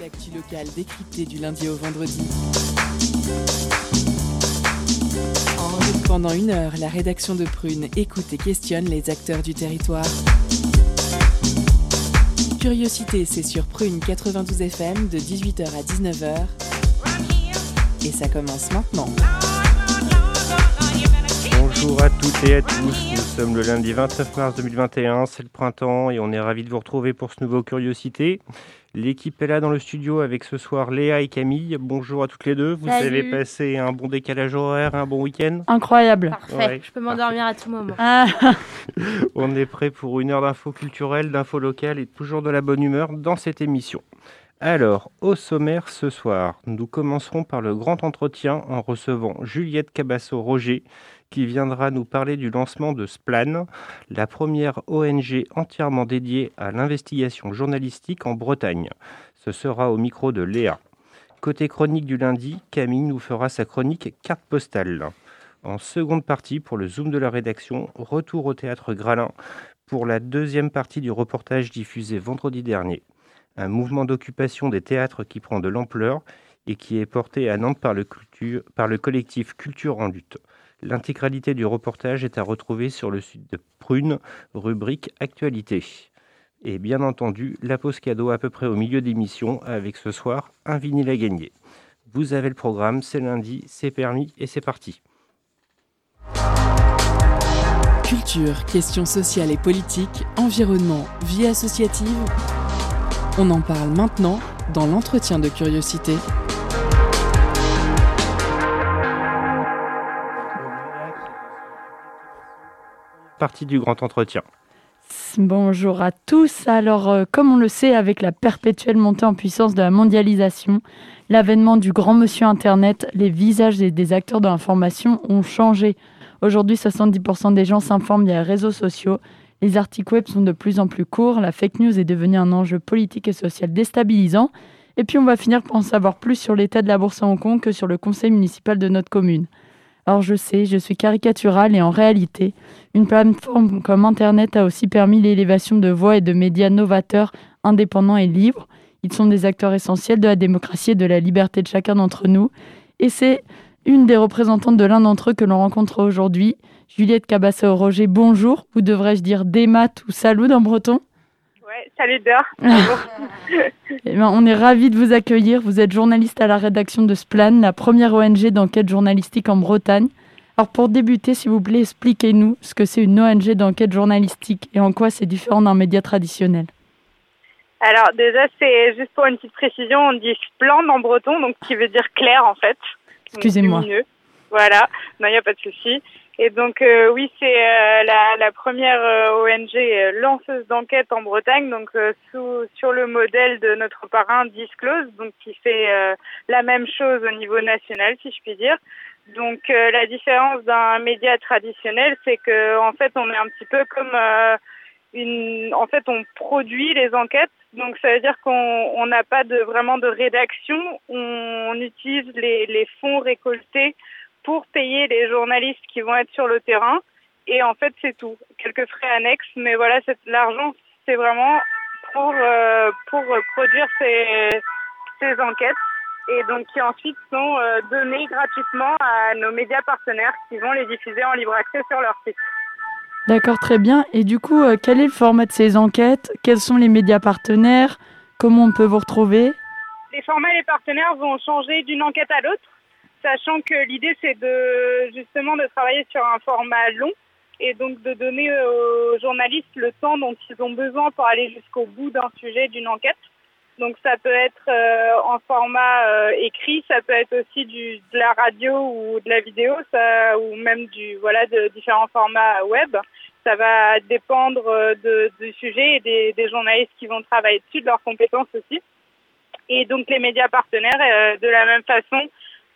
L'actu locale décryptée du lundi au vendredi. Pendant une heure, la rédaction de Prune écoute et questionne les acteurs du territoire. Curiosité, c'est sur Prune 92 FM de 18h à 19h. Et ça commence maintenant. Bonjour à toutes et à tous, nous sommes le lundi 29 mars 2021, c'est le printemps et on est ravis de vous retrouver pour ce nouveau Curiosité. L'équipe est là dans le studio avec ce soir Léa et Camille. Bonjour à toutes les deux. Vous Salut. avez passé un bon décalage horaire, un bon week-end? Incroyable. Parfait, Ouais, je peux m'endormir à tout moment. Ah, On est prêt pour une heure d'infos culturelles, d'infos locales et toujours de la bonne humeur dans cette émission. Alors, au sommaire ce soir, nous commencerons par le grand entretien en recevant Juliette Cabasso-Roger qui viendra nous parler du lancement de Splan, la première ONG entièrement dédiée à l'investigation journalistique en Bretagne. Ce sera au micro de Léa. Côté chronique du lundi, Camille nous fera sa chronique carte postale. En seconde partie, pour le Zoom de la rédaction, retour au théâtre Gralin pour la deuxième partie du reportage diffusé vendredi dernier. Un mouvement d'occupation des théâtres qui prend de l'ampleur et qui est porté à Nantes par le, par le collectif Culture en lutte. L'intégralité du reportage est à retrouver sur le site de Prune, rubrique Actualité. Et bien entendu, la pause cadeau à peu près au milieu d'émission avec ce soir un vinyle à gagner. Vous avez le programme, c'est lundi, c'est permis et c'est parti. Culture, questions sociales et politiques, environnement, vie associative. On en parle maintenant dans l'entretien de curiosité. Partie du grand entretien. bonjour à tous. Alors, euh, comme on le sait, avec la perpétuelle montée en puissance de la mondialisation, l'avènement du grand monsieur Internet, les visages des, des acteurs de l'information ont changé. Aujourd'hui, 70% des gens s'informent via les réseaux sociaux. Les articles web sont de plus en plus courts. La fake news est devenue un enjeu politique et social déstabilisant. Et puis, on va finir par en savoir plus sur l'état de la bourse à Hong Kong que sur le conseil municipal de notre commune. Alors, je sais, je suis caricaturale et en réalité, une plateforme comme Internet a aussi permis l'élévation de voix et de médias novateurs, indépendants et libres. Ils sont des acteurs essentiels de la démocratie et de la liberté de chacun d'entre nous. Et c'est une des représentantes de l'un d'entre eux que l'on rencontre aujourd'hui, Juliette Cabasso-Roger. Bonjour, ou devrais-je dire Demat ou Salut en breton salut Dor. Eh ben, On est ravis de vous accueillir. Vous êtes journaliste à la rédaction de Splan, la première ONG d'enquête journalistique en Bretagne. Alors pour débuter, s'il vous plaît, expliquez-nous ce que c'est une ONG d'enquête journalistique et en quoi c'est différent d'un média traditionnel. Alors déjà, c'est juste pour une petite précision, on dit splende en breton, donc qui veut dire clair en fait. Excusez-moi. Voilà, non, il n'y a pas de souci. Et donc euh, oui, c'est euh, la, la première euh, ONG euh, lanceuse d'enquête en Bretagne, donc euh, sous, sur le modèle de notre parrain Disclose, donc qui fait euh, la même chose au niveau national, si je puis dire. Donc la différence d'un média traditionnel, c'est que en fait, on est un petit peu comme une, en fait, on produit les enquêtes. Donc ça veut dire qu'on on n'a pas de vraiment de rédaction. On, utilise les, les fonds récoltés pour payer les journalistes qui vont être sur le terrain. Et en fait, c'est tout. Quelques frais annexes, mais voilà, l'argent, c'est vraiment pour euh, pour produire ces ces enquêtes et donc qui ensuite sont euh, données gratuitement à nos médias partenaires qui vont les diffuser en libre accès sur leur site. D'accord, très bien. Et du coup, euh, quel est le format de ces enquêtes? Quels sont les médias partenaires? Comment on peut vous retrouver? Les formats et les partenaires vont changer d'une enquête à l'autre, sachant que l'idée c'est de justement de travailler sur un format long et donc de donner aux journalistes le temps dont ils ont besoin pour aller jusqu'au bout d'un sujet, d'une enquête. Donc ça peut être euh, en format euh, écrit, ça peut être aussi de la radio ou de la vidéo, ça, ou même du voilà de différents formats web. Ça va dépendre euh, du sujet et des, journalistes qui vont travailler dessus, de leurs compétences aussi. Et donc les médias partenaires, euh, de la même façon,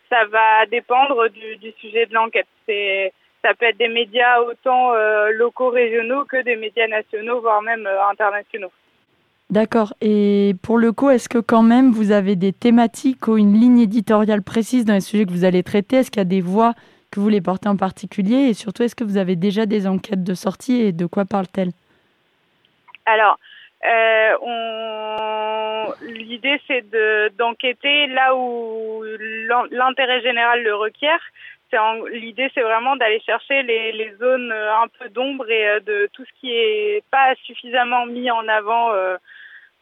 ça va dépendre du, du sujet de l'enquête. C'est ça peut être des médias autant euh, locaux, régionaux que des médias nationaux, voire même euh, internationaux. D'accord. Et pour le coup, est-ce que quand même vous avez des thématiques ou une ligne éditoriale précise dans les sujets que vous allez traiter? Est-ce qu'il y a des voix que vous les portez en particulier? Et surtout, est-ce que vous avez déjà des enquêtes de sortie et de quoi parle-t-elle? Alors, L'idée, c'est d'enquêter là où l'intérêt général le requiert. L'idée, c'est vraiment d'aller chercher les, les, zones un peu d'ombre et de tout ce qui est pas suffisamment mis en avant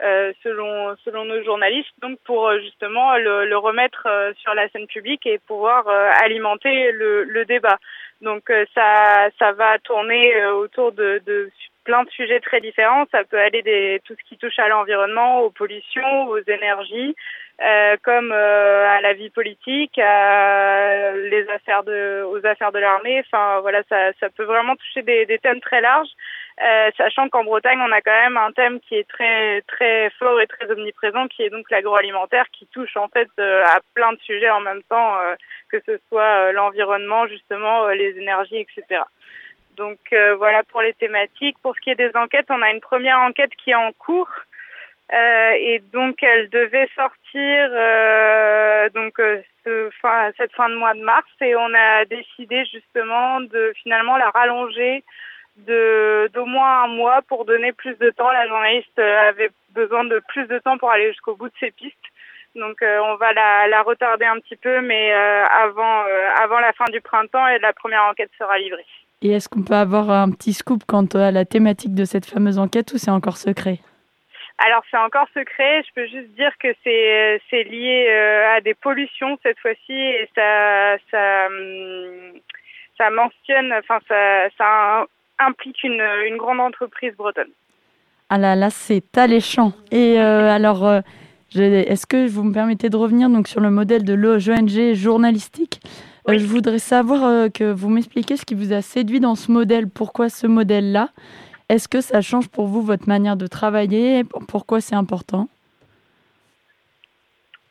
euh, selon selon nos journalistes, donc pour euh, justement le, remettre euh, sur la scène publique et pouvoir alimenter le, le, débat. Donc ça ça va tourner autour de, de plein de sujets très différents. Ça peut aller des tout ce qui touche à l'environnement, aux pollutions, aux énergies, euh, comme euh, à la vie politique, à les affaires de, aux affaires de l'armée. Enfin voilà, ça, ça peut vraiment toucher des, des thèmes très larges. Euh, sachant qu'en Bretagne, on a quand même un thème qui est très très fort et très omniprésent, qui est donc l'agroalimentaire, qui touche en fait euh, à plein de sujets en même temps, euh, que ce soit l'environnement, justement, les énergies, etc. Donc voilà pour les thématiques. Pour ce qui est des enquêtes, on a une première enquête qui est en cours. et donc elle devait sortir donc ce fin, cette fin de mois de mars et on a décidé justement de finalement la rallonger de d'au moins un mois pour donner plus de temps. La journaliste euh, avait besoin de plus de temps pour aller jusqu'au bout de ses pistes. Donc euh, on va la, la, retarder un petit peu, mais euh, avant, avant la fin du printemps et la première enquête sera livrée. Et est-ce qu'on peut avoir un petit scoop quant à la thématique de cette fameuse enquête ou c'est encore secret? Alors c'est encore secret. Je peux juste dire que c'est c'est lié à des pollutions cette fois-ci et ça ça hum, ça mentionne, enfin ça ça implique une, une grande entreprise bretonne. Ah là là, c'est alléchant. Et euh, alors, euh, est-ce que vous me permettez de revenir donc sur le modèle de l'ONG journalistique? Euh, Je voudrais savoir que vous m'expliquiez ce qui vous a séduit dans ce modèle. Pourquoi ce modèle-là? Est-ce que ça change pour vous votre manière de travailler? Pourquoi c'est important?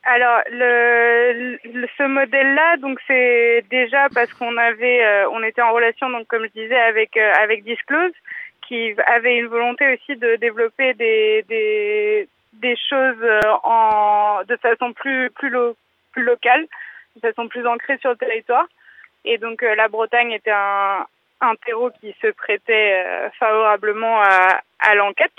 Alors, le, ce modèle-là, donc c'est déjà parce qu'on avait, euh, on était en relation, donc comme je disais, avec euh, avec Disclose, qui avait une volonté aussi de développer des des, des choses euh, en de façon plus plus plus locale, de façon plus ancrée sur le territoire. Et donc la Bretagne était un un terreau qui se prêtait favorablement à, à l'enquête.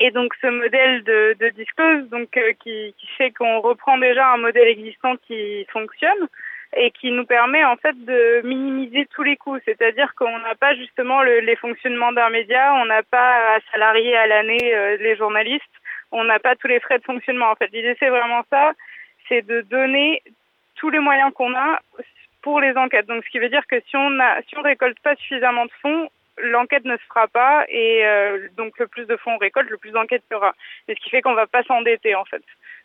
Et donc ce modèle de, de disclose, donc euh, qui, qui, fait qu'on reprend déjà un modèle existant qui fonctionne et qui nous permet en fait de minimiser tous les coûts. C'est-à-dire qu'on n'a pas justement le, les fonctionnements d'un média, on n'a pas à salarier à l'année euh, les journalistes, on n'a pas tous les frais de fonctionnement. En fait, l'idée c'est vraiment ça, c'est de donner tous les moyens qu'on a pour les enquêtes. Donc ce qui veut dire que si on a, récolte pas suffisamment de fonds, l'enquête ne se fera pas et euh, donc le plus de fonds on récolte, le plus d'enquêtes il y aura. ce qui fait qu'on va pas s'endetter en fait.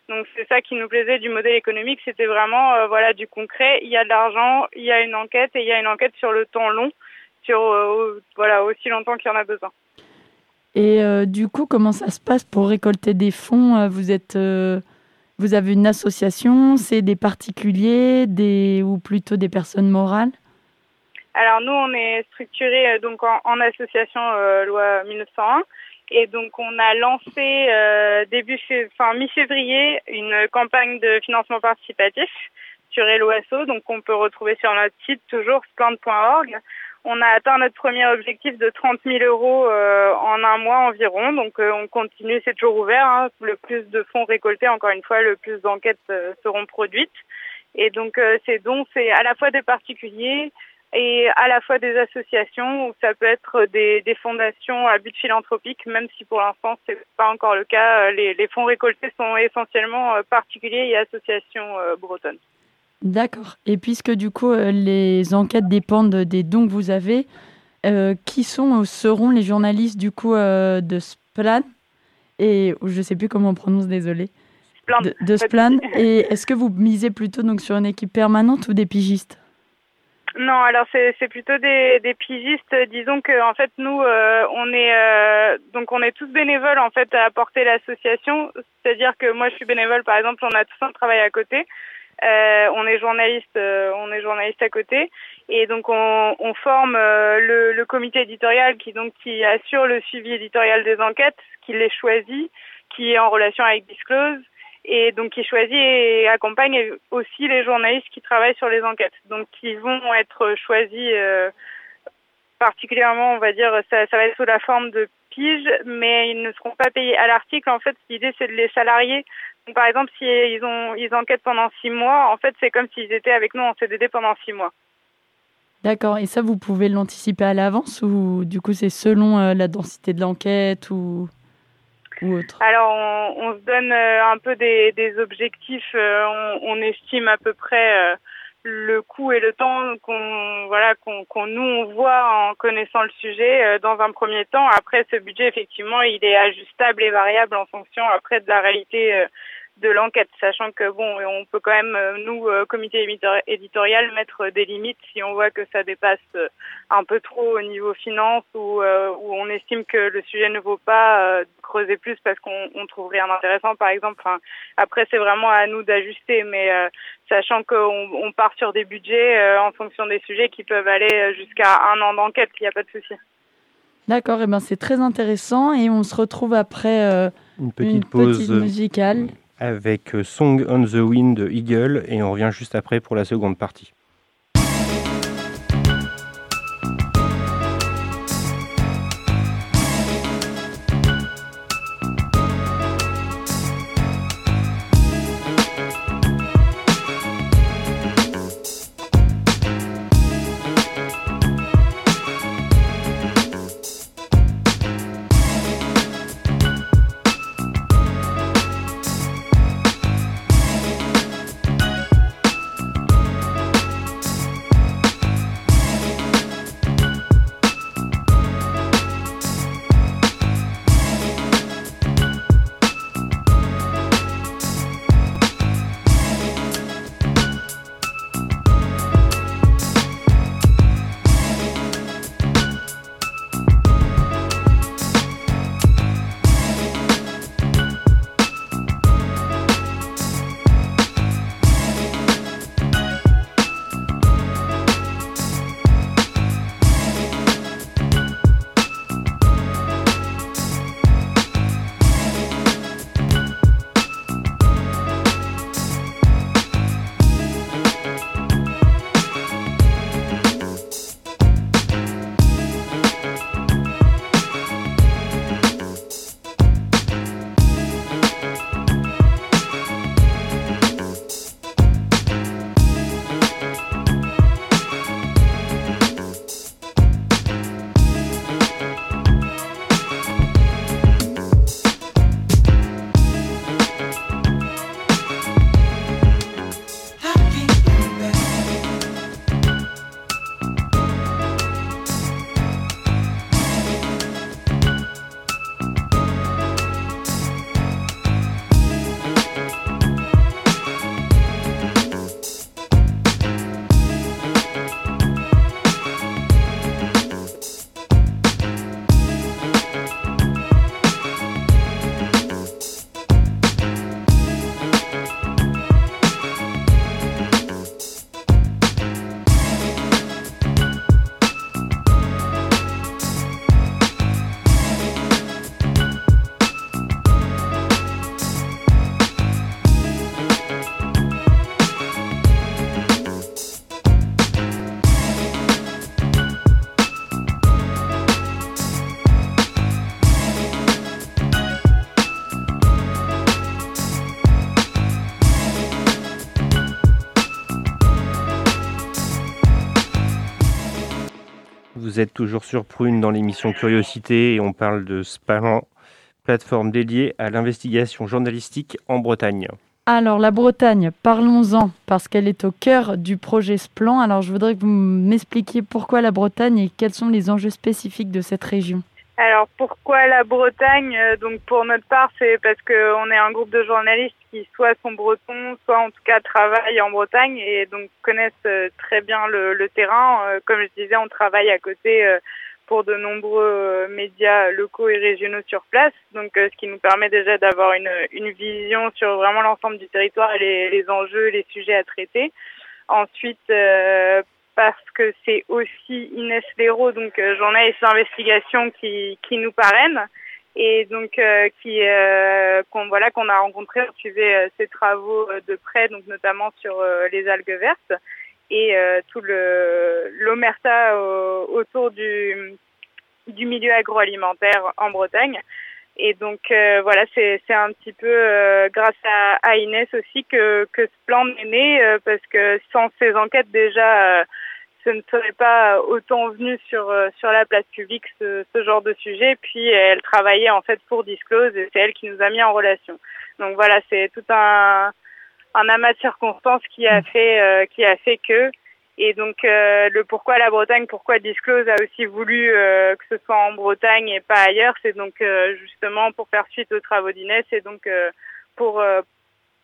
Donc c'est ça qui nous plaisait du modèle économique, c'était vraiment euh, voilà du concret. Il y a de l'argent, il y a une enquête et il y a une enquête sur le temps long, sur euh, voilà aussi longtemps qu'il y en a besoin. Et du coup, comment ça se passe pour récolter des fonds? Vous êtes vous avez une association, c'est des particuliers, des ou plutôt des personnes morales? Alors nous, on est structuré euh, donc en, association euh, loi 1901 et donc on a lancé euh, début enfin mi-février une campagne de financement participatif sur Eloasso, donc on peut retrouver sur notre site toujours splend.org. On a atteint notre premier objectif de 30 000 euros en un mois environ, donc on continue, c'est toujours ouvert. Hein. Le plus de fonds récoltés, encore une fois, le plus d'enquêtes seront produites. Et donc ces dons, c'est à la fois des particuliers, et à la fois des associations ou ça peut être des, des fondations à but philanthropique, même si pour l'instant c'est pas encore le cas. Les, les, fonds récoltés sont essentiellement euh, particuliers et associations euh, bretonnes. D'accord. Et puisque du coup euh, les enquêtes dépendent des dons que vous avez, qui sont seront les journalistes du coup de Splan et je sais plus comment on prononce, désolé. De, de Splan. Et est-ce que vous misez plutôt donc sur une équipe permanente ou des pigistes? Non, alors c'est c'est plutôt des des pigistes. Disons que en fait nous euh, on est euh, donc on est tous bénévoles en fait à apporter l'association. C'est-à-dire que moi je suis bénévole par exemple, on a tous un travail à côté. Euh, on est journaliste, on est journaliste à côté et donc on, on forme le, le comité éditorial qui donc qui assure le suivi éditorial des enquêtes, qui les choisit, qui est en relation avec Disclose et donc qui choisit et accompagne aussi les journalistes qui travaillent sur les enquêtes. Donc qui vont être choisis euh, particulièrement, on va dire, ça, va être sous la forme de piges, mais ils ne seront pas payés à l'article. En fait, l'idée, c'est de les salarier. Donc, par exemple, si ils ont ils enquêtent pendant six mois, en fait, c'est comme s'ils étaient avec nous en CDD pendant six mois. D'accord. Et ça, vous pouvez l'anticiper à l'avance ou du coup, c'est selon euh, la densité de l'enquête ou, ou autre? Alors, on, on se donne euh, un peu des, des objectifs. euh, on, on estime à peu près le coût et le temps qu'on voilà qu'on qu'on nous on voit en connaissant le sujet euh, dans un premier temps. Après, ce budget effectivement, il est ajustable et variable en fonction après de la réalité euh, de l'enquête, sachant que bon, on peut quand même euh, nous euh, comité éditor- éditorial mettre des limites si on voit que ça dépasse euh, un peu trop au niveau finance ou euh, où on estime que le sujet ne vaut pas euh, creuser plus parce qu'on on trouve rien d'intéressant par exemple. Enfin, après, c'est vraiment à nous d'ajuster, mais euh, sachant qu'on on part sur des budgets euh, en fonction des sujets qui peuvent aller euh, jusqu'à un an d'enquête, il n'y a pas de souci. D'accord. Et ben, c'est très intéressant et on se retrouve après euh, Une petite une pause petite musicale. Avec euh, Song on the Wind de Eagle et on revient juste après pour la seconde partie. Vous êtes toujours sur Prune dans l'émission Curiosité et on parle de Spalan, plateforme dédiée à l'investigation journalistique en Bretagne. Alors, la Bretagne, parlons-en, parce qu'elle est au cœur du projet Splan. Alors, je voudrais que vous m'expliquiez pourquoi la Bretagne et quels sont les enjeux spécifiques de cette région. Alors pourquoi la Bretagne? Euh, Donc pour notre part, c'est parce qu'on est un groupe de journalistes qui soit sont bretons, soit en tout cas travaillent en Bretagne et donc connaissent euh, très bien le, le terrain. Euh, Comme je disais, on travaille à côté pour de nombreux médias locaux et régionaux sur place. Donc ce qui nous permet déjà d'avoir une, une vision sur vraiment l'ensemble du territoire et les, les enjeux, les sujets à traiter. Ensuite, parce c'est aussi Inès Léraud, donc euh, journaliste d'investigation qui, qui nous parraine et donc euh, qui euh, qu'on voilà qu'on a rencontré, on suivait ses travaux de près, donc notamment sur les algues vertes. et tout le l'omerta autour du du milieu agroalimentaire en Bretagne. Et donc voilà, c'est c'est un petit peu grâce à, à, Inès aussi que que ce plan est né parce que sans ces enquêtes déjà ce ne serait pas autant venu sur euh, sur la place publique ce, ce genre de sujet. Puis elle travaillait en fait pour Disclose et c'est elle qui nous a mis en relation. Donc voilà, c'est tout un un amas de circonstances qui a fait euh, qui a fait que et donc euh, le pourquoi la Bretagne, pourquoi Disclose a aussi voulu que ce soit en Bretagne et pas ailleurs, c'est donc justement pour faire suite aux travaux d'Inès et donc pour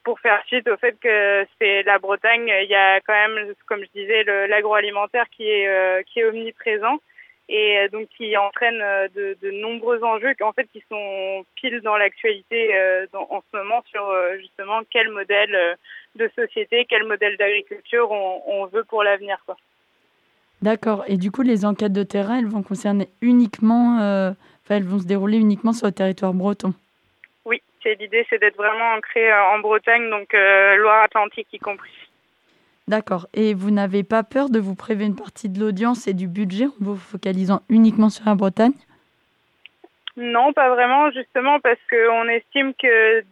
pour faire suite au fait que c'est la Bretagne, il y a quand même, comme je disais, l'agroalimentaire qui est euh, qui est omniprésent et euh, donc qui entraîne euh, de, nombreux enjeux en fait qui sont pile dans l'actualité en ce moment sur justement quel modèle de société, quel modèle d'agriculture on, veut pour l'avenir quoi. D'accord. Et du coup, les enquêtes de terrain, elles vont concerner uniquement, elles vont se dérouler uniquement sur le territoire breton? L'idée, c'est d'être vraiment ancré euh, en Bretagne, donc euh, Loire-Atlantique y compris. D'accord. Et vous n'avez pas peur de vous priver une partie de l'audience et du budget en vous focalisant uniquement sur la Bretagne? Non, pas vraiment, justement, parce qu'on estime que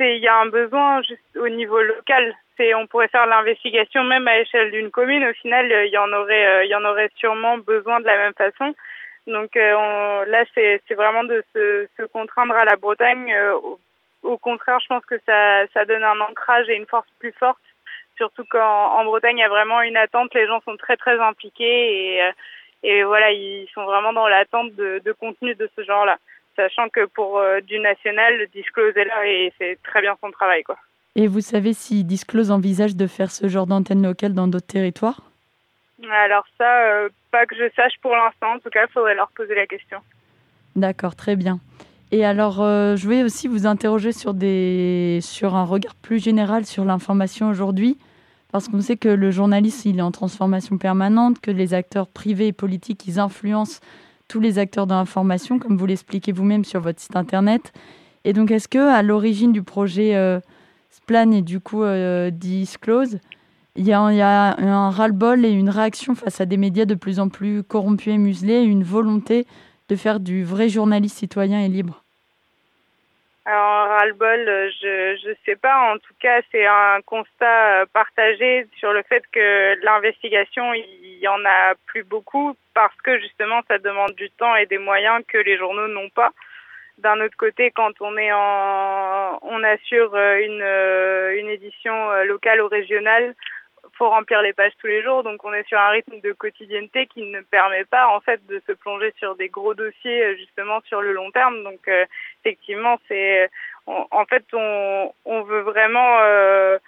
il y a un besoin juste au niveau local. C'est, on pourrait faire l'investigation même à l'échelle d'une commune. Au final, il y en aurait, il y en aurait sûrement besoin de la même façon. Donc là, c'est, vraiment de se, se, contraindre à la Bretagne au contraire, je pense que ça, ça donne un ancrage et une force plus forte. Surtout qu'en Bretagne, il y a vraiment une attente. Les gens sont très très impliqués et, euh, et voilà, ils sont vraiment dans l'attente de, de contenu de ce genre-là. Sachant que pour euh, du national, Disclose est là et c'est très bien son travail, quoi. Et vous savez si Disclose envisage de faire ce genre d'antenne locale dans d'autres territoires? Alors ça, euh, pas que je sache pour l'instant. En tout cas, il faudrait leur poser la question. D'accord, très bien. Et alors, euh, je voulais aussi vous interroger sur, des, sur un regard plus général sur l'information aujourd'hui, parce qu'on sait que le journaliste, il est en transformation permanente, que les acteurs privés et politiques, ils influencent tous les acteurs de l'information, comme vous l'expliquez vous-même sur votre site internet. Et donc, est-ce que à l'origine du projet euh, Splan et du coup euh, Disclose, il y a un ras-le-bol et une réaction face à des médias de plus en plus corrompus et muselés, une volonté de faire du vrai journaliste citoyen et libre alors, ras-le-bol, euh, je ne sais pas. En tout cas, c'est un constat euh, partagé sur le fait que l'investigation, il y en a plus beaucoup parce que justement, ça demande du temps et des moyens que les journaux n'ont pas. D'un autre côté, quand on est en, on assure euh, une, une édition locale ou régionale, faut remplir les pages tous les jours, donc on est sur un rythme de quotidienneté qui ne permet pas en fait de se plonger sur des gros dossiers euh, justement sur le long terme. Donc euh, effectivement, c'est en fait on, on veut vraiment euh,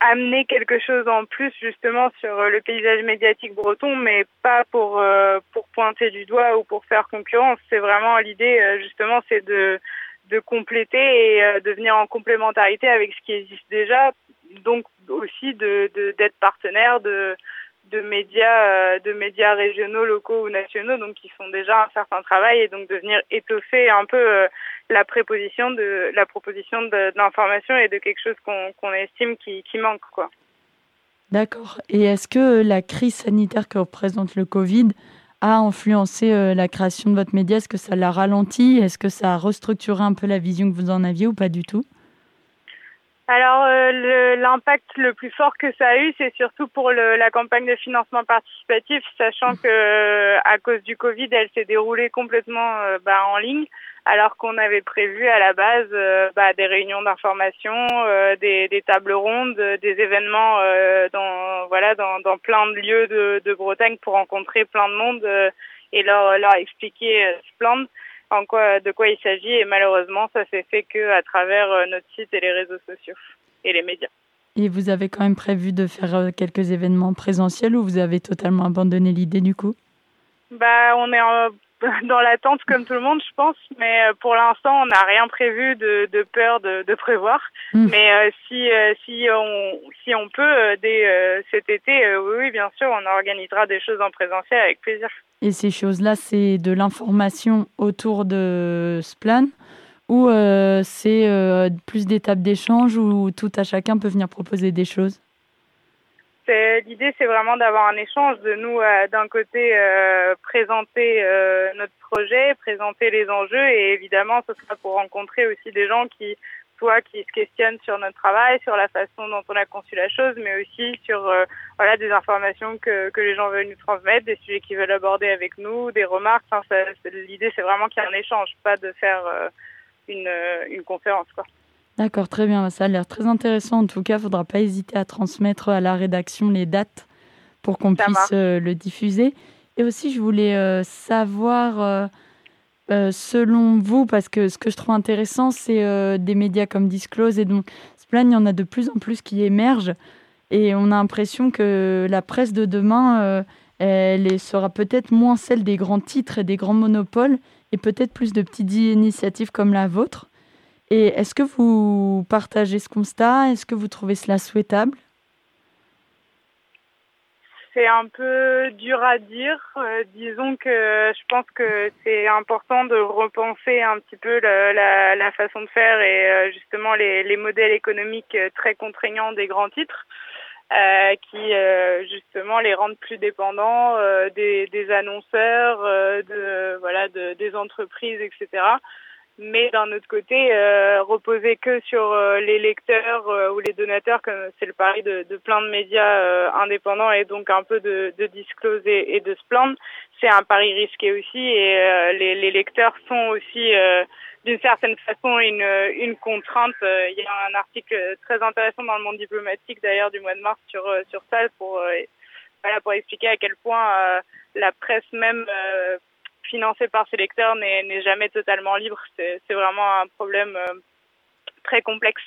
amener quelque chose en plus justement sur le paysage médiatique breton, mais pas pour pour pointer du doigt ou pour faire concurrence. C'est vraiment l'idée justement, c'est de de compléter et de venir en complémentarité avec ce qui existe déjà donc aussi de d'être partenaire de médias euh, de médias régionaux, locaux ou nationaux, donc qui font déjà un certain travail et donc de venir étoffer un peu euh, la préposition de la proposition d'information et de quelque chose qu'on estime qui, qui manque quoi. D'accord. Et est-ce que la crise sanitaire que représente le Covid a influencé euh, la création de votre média? Est-ce que ça l'a ralenti? Est-ce que ça a restructuré un peu la vision que vous en aviez ou pas du tout? Alors euh, l'impact le, plus fort que ça a eu, c'est surtout pour le, la campagne de financement participatif, sachant que euh, à cause du Covid, elle s'est déroulée complètement euh, bah, en ligne, alors qu'on avait prévu à la base bah, des réunions d'information, des, des, tables rondes, des événements dans voilà dans, dans, plein de lieux de, de, Bretagne pour rencontrer plein de monde et leur leur expliquer ce plan en quoi, de quoi il s'agit et malheureusement ça s'est fait que à travers euh, notre site et les réseaux sociaux et les médias. Et vous avez quand même prévu de faire euh, quelques événements présentiels ou vous avez totalement abandonné l'idée du coup? Bah on est dans l'attente comme tout le monde je pense, mais euh, pour l'instant on n'a rien prévu de, de peur de, de prévoir. Hmm. Mais si si on si on peut dès cet été, oui, oui bien sûr on organisera des choses en présentiel avec plaisir. Et ces choses-là, c'est de l'information autour de Splan ou euh, c'est euh, plus d'étapes d'échange où tout à chacun peut venir proposer des choses? L'idée, c'est vraiment d'avoir un échange de nous, d'un côté, présenter notre projet, présenter les enjeux et évidemment, ce sera pour rencontrer aussi des gens qui soit qui se questionnent sur notre travail, sur la façon dont on a conçu la chose, mais aussi sur euh, voilà des informations que, que les gens veulent nous transmettre, des sujets qu'ils veulent aborder avec nous, des remarques. L'idée, c'est vraiment qu'il y ait un échange, pas de faire euh, une, euh, une conférence. Quoi. D'accord, très bien. Ça a l'air très intéressant. En tout cas, il ne faudra pas hésiter à transmettre à la rédaction les dates pour qu'on puisse le diffuser. Et aussi, je voulais savoir euh, selon vous, parce que ce que je trouve intéressant, c'est euh, des médias comme Disclose et donc Splan, il y en a de plus en plus qui émergent et on a l'impression que la presse de demain, euh, elle sera peut-être moins celle des grands titres et des grands monopoles et peut-être plus de petites initiatives comme la vôtre. Et est-ce que vous partagez ce constat? Est-ce que vous trouvez cela souhaitable? C'est un peu dur à dire. Euh, disons que je pense que c'est important de repenser un petit peu la, façon de faire et euh, justement les, les, modèles économiques très contraignants des grands titres. Euh, qui justement les rendent plus dépendants des, annonceurs, voilà, de, des entreprises, etc mais d'un autre côté, euh, reposer que sur euh, les lecteurs euh, ou les donateurs, comme c'est le pari de, de, plein de médias euh, indépendants et donc un peu de, de discloser et de se plaindre, c'est un pari risqué aussi et les, les, lecteurs sont aussi d'une certaine façon une, une contrainte. Il y a un article très intéressant dans le monde diplomatique d'ailleurs du mois de mars sur, sur ça pour, voilà, pour expliquer à quel point la presse même financé par ses lecteurs n'est jamais totalement libre. C'est vraiment un problème euh, très complexe.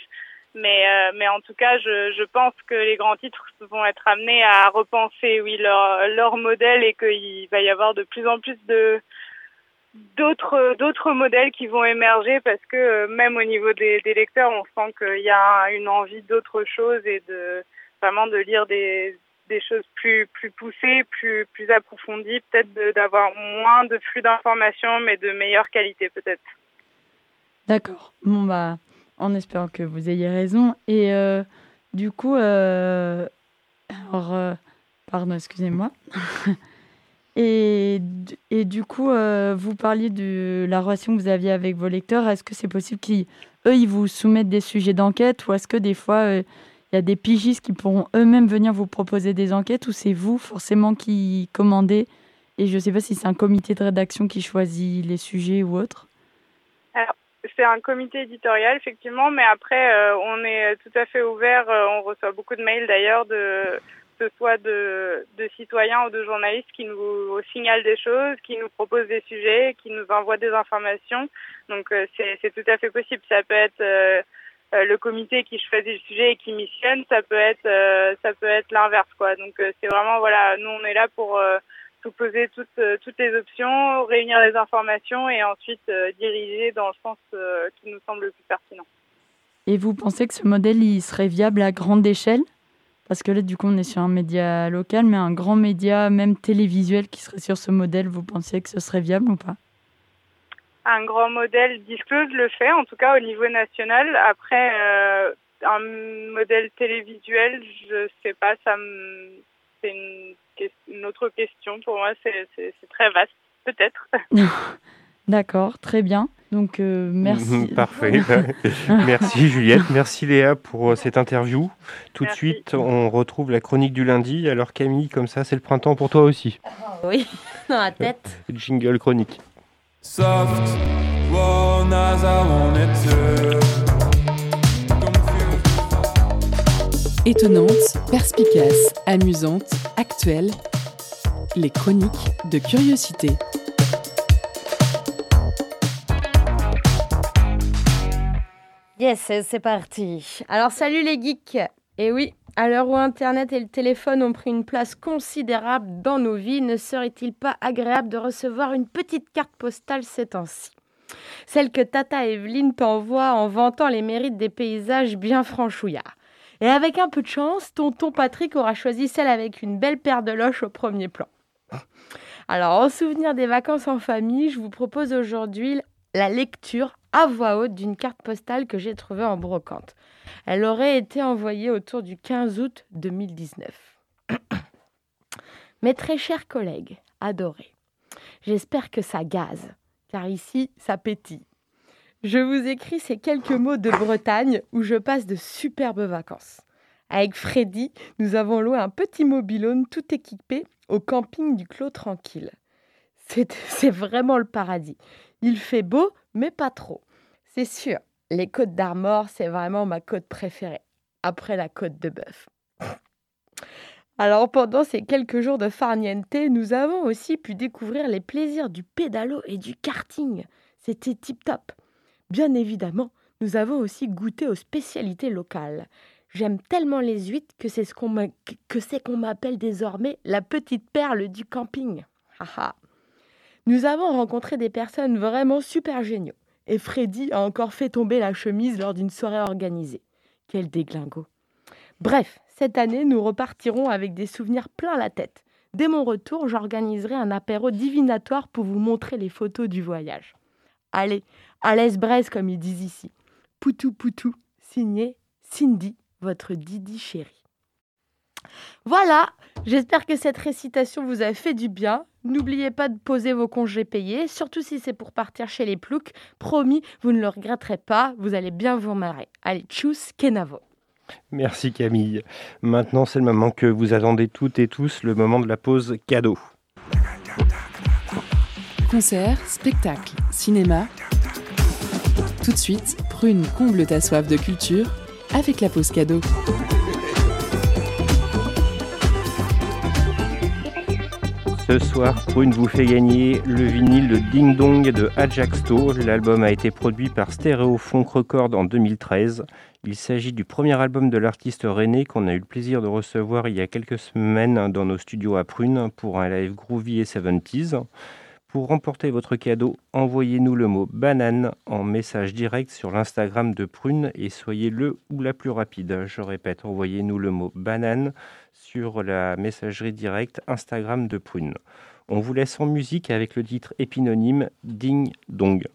Mais, euh, mais en tout cas, je, pense que les grands titres vont être amenés à repenser, oui, leur, leur modèle et qu'il va y avoir de plus en plus d'autres d'autres modèles qui vont émerger parce que euh, même au niveau des, des lecteurs, on sent qu'il y a une envie d'autre chose et de vraiment de lire des, des choses plus plus poussées, plus plus approfondies, peut-être d'avoir moins de flux d'informations, mais de meilleure qualité peut-être. D'accord. Bon bah, en espérant que vous ayez raison. Et euh, du coup, euh, euh, pardon, excusez-moi. et, et du coup, vous parliez de la relation que vous aviez avec vos lecteurs. Est-ce que c'est possible qu'eux, ils vous soumettent des sujets d'enquête ou est-ce que des fois il y a des pigistes qui pourront eux-mêmes venir vous proposer des enquêtes ou c'est vous forcément qui commandez? Et je ne sais pas si c'est un comité de rédaction qui choisit les sujets ou autre. C'est un comité éditorial, effectivement, mais après, euh, on est tout à fait ouvert. Euh, on reçoit beaucoup de mails d'ailleurs, que ce soit de, citoyens ou de journalistes qui nous signalent des choses, qui nous proposent des sujets, qui nous envoient des informations. Donc, euh, c'est tout à fait possible. Ça peut être le comité qui choisit le sujet et qui missionne, ça peut être euh, ça peut être l'inverse quoi. Donc euh, c'est vraiment voilà, nous on est là pour poser toutes toutes les options, réunir les informations et ensuite diriger dans le sens qui nous semble le plus pertinent. Et vous pensez que ce modèle il serait viable à grande échelle? Parce que là du coup on est sur un média local, mais un grand média même télévisuel qui serait sur ce modèle, vous pensez que ce serait viable ou pas? Un grand modèle disclose le fait, en tout cas au niveau national. Après, euh, un modèle télévisuel, je sais pas, ça c'est une, autre question. Pour moi, c'est très vaste, peut-être. D'accord, très bien. Donc, euh, merci. Parfait. merci Juliette, merci Léa pour euh, cette interview. Tout de suite, on retrouve la chronique du lundi. Alors Camille, comme ça, c'est le printemps pour toi aussi. oui, dans la tête. Jingle chronique. Étonnante, perspicace, amusante, actuelle, les chroniques de curiosité. Yes, c'est parti. Alors salut les geeks. Et oui, à l'heure où Internet et le téléphone ont pris une place considérable dans nos vies, ne serait-il pas agréable de recevoir une petite carte postale ces temps-ci? Celle que Tata Evelyne t'envoie en vantant les mérites des paysages bien franchouillards. Et avec un peu de chance, tonton Patrick aura choisi celle avec une belle paire de loches au premier plan. Alors, en souvenir des vacances en famille, je vous propose aujourd'hui la lecture à voix haute d'une carte postale que j'ai trouvée en brocante. Elle aurait été envoyée autour du 15 août 2019. Mes très chers collègues, adorés, j'espère que ça gaze, car ici, ça pétille. Je vous écris ces quelques mots de Bretagne où je passe de superbes vacances. Avec Freddy, nous avons loué un petit mobilhome tout équipé au camping du Clos Tranquille. C'est vraiment le paradis. Il fait beau, mais pas trop. C'est sûr, les côtes d'Armor, c'est vraiment ma côte préférée, après la côte de bœuf. Alors pendant ces quelques jours de farniente, nous avons aussi pu découvrir les plaisirs du pédalo et du karting. C'était tip top. Bien évidemment, nous avons aussi goûté aux spécialités locales. J'aime tellement les huîtres que c'est ce qu'on m'appelle désormais la petite perle du camping. Nous avons rencontré des personnes vraiment super géniaux. Et Freddy a encore fait tomber la chemise lors d'une soirée organisée. Quel déglingo. Bref, cette année, nous repartirons avec des souvenirs plein la tête. Dès mon retour, j'organiserai un apéro divinatoire pour vous montrer les photos du voyage. Allez, à l'aise braise comme ils disent ici. Poutou poutou, signé Cindy, votre Didi chérie. Voilà, j'espère que cette récitation vous a fait du bien. N'oubliez pas de poser vos congés payés, surtout si c'est pour partir chez les ploucs. Promis, vous ne le regretterez pas, vous allez bien vous marrer. Allez, tchuss, Kenavo. Merci Camille. Maintenant, c'est le moment que vous attendez toutes et tous, le moment de la pause cadeau. Concert, spectacle, cinéma. Tout de suite, Prune comble ta soif de culture avec la pause cadeau. Ce soir, Prune vous fait gagner le vinyle Ding Dong de Ajaxto. L'album a été produit par Funk Record en 2013. Il s'agit du premier album de l'artiste René qu'on a eu le plaisir de recevoir il y a quelques semaines dans nos studios à Prune pour un live groovy et 70s. Pour remporter votre cadeau, envoyez-nous le mot banane en message direct sur l'Instagram de Prune et soyez le ou la plus rapide. Je répète, envoyez-nous le mot banane sur la messagerie directe Instagram de Prune. On vous laisse en musique avec le titre épinonyme Ding Dong.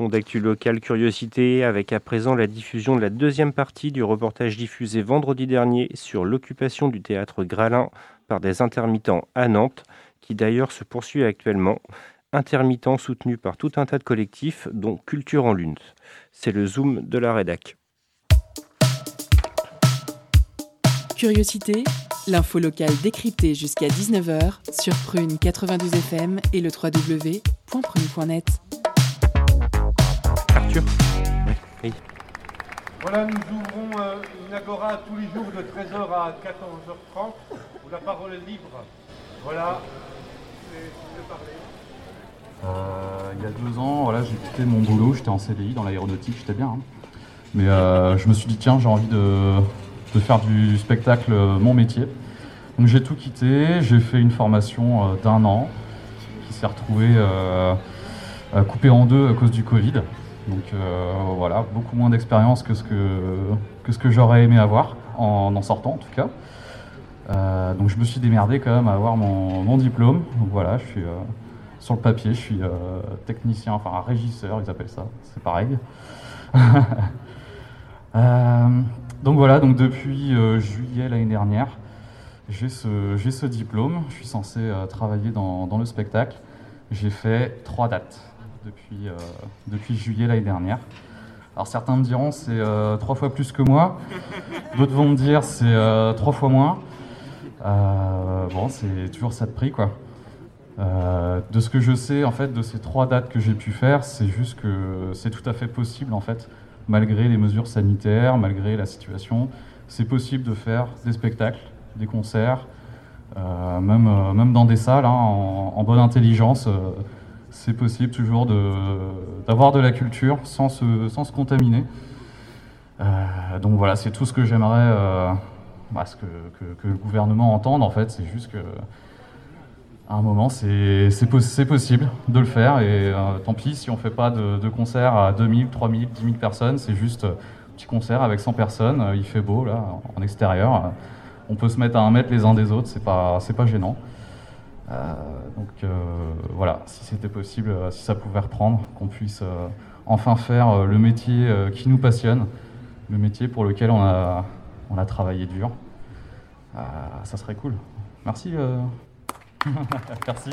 D'actu locale Curiosité, avec à présent la diffusion de la deuxième partie du reportage diffusé vendredi dernier sur l'occupation du théâtre Gralin par des intermittents à Nantes, qui d'ailleurs se poursuit actuellement. Intermittents soutenus par tout un tas de collectifs, dont Culture en Lune. C'est le zoom de la rédac. Curiosité, l'info locale décryptée jusqu'à 19h sur Prune 92 FM et le www.prune.net. Arthur Oui. Voilà, nous ouvrons euh, une agora tous les jours de 13h à 14h30 où la parole est libre. Voilà. Euh, il y a deux ans, voilà, j'ai quitté mon boulot, j'étais en CDI dans l'aéronautique, j'étais bien. Hein. Mais euh, je me suis dit, tiens, j'ai envie de, de faire du spectacle euh, mon métier. Donc j'ai tout quitté, j'ai fait une formation euh, d'un an qui s'est retrouvée euh, coupée en deux à cause du Covid. Donc voilà, beaucoup moins d'expérience que ce que, j'aurais aimé avoir en en sortant en tout cas. donc je me suis démerdé quand même à avoir mon, diplôme. Donc voilà, je suis sur le papier, je suis technicien, enfin un régisseur, ils appellent ça, c'est pareil. Donc voilà, donc depuis euh, juillet l'année dernière, j'ai ce, diplôme. Je suis censé euh, travailler dans, le spectacle. J'ai fait trois dates depuis, euh, depuis juillet l'année dernière. Alors certains me diront c'est trois fois plus que moi, d'autres vont me dire c'est trois fois moins. bon, c'est toujours ça de prix quoi. de ce que je sais en fait de ces trois dates que j'ai pu faire, c'est juste que c'est tout à fait possible en fait malgré les mesures sanitaires, malgré la situation, c'est possible de faire des spectacles, des concerts, euh, même, euh, même dans des salles, hein, en, bonne intelligence. Euh, c'est possible toujours d'avoir de, la culture sans se, sans se contaminer. donc voilà, c'est tout ce que j'aimerais bah, que, le gouvernement entende en fait. C'est juste que à un moment, c'est possible de le faire. Et euh, tant pis si on ne fait pas de, concert à 2000, 3000, 10 000 personnes. C'est juste un petit concert avec 100 personnes. Euh, il fait beau, là, en extérieur. On peut se mettre à un mètre les uns des autres. C'est pas, pas gênant. Euh, donc voilà, si c'était possible, si ça pouvait reprendre, qu'on puisse enfin faire le métier qui nous passionne, le métier pour lequel on a, on a travaillé dur, ça serait cool. Merci. Merci.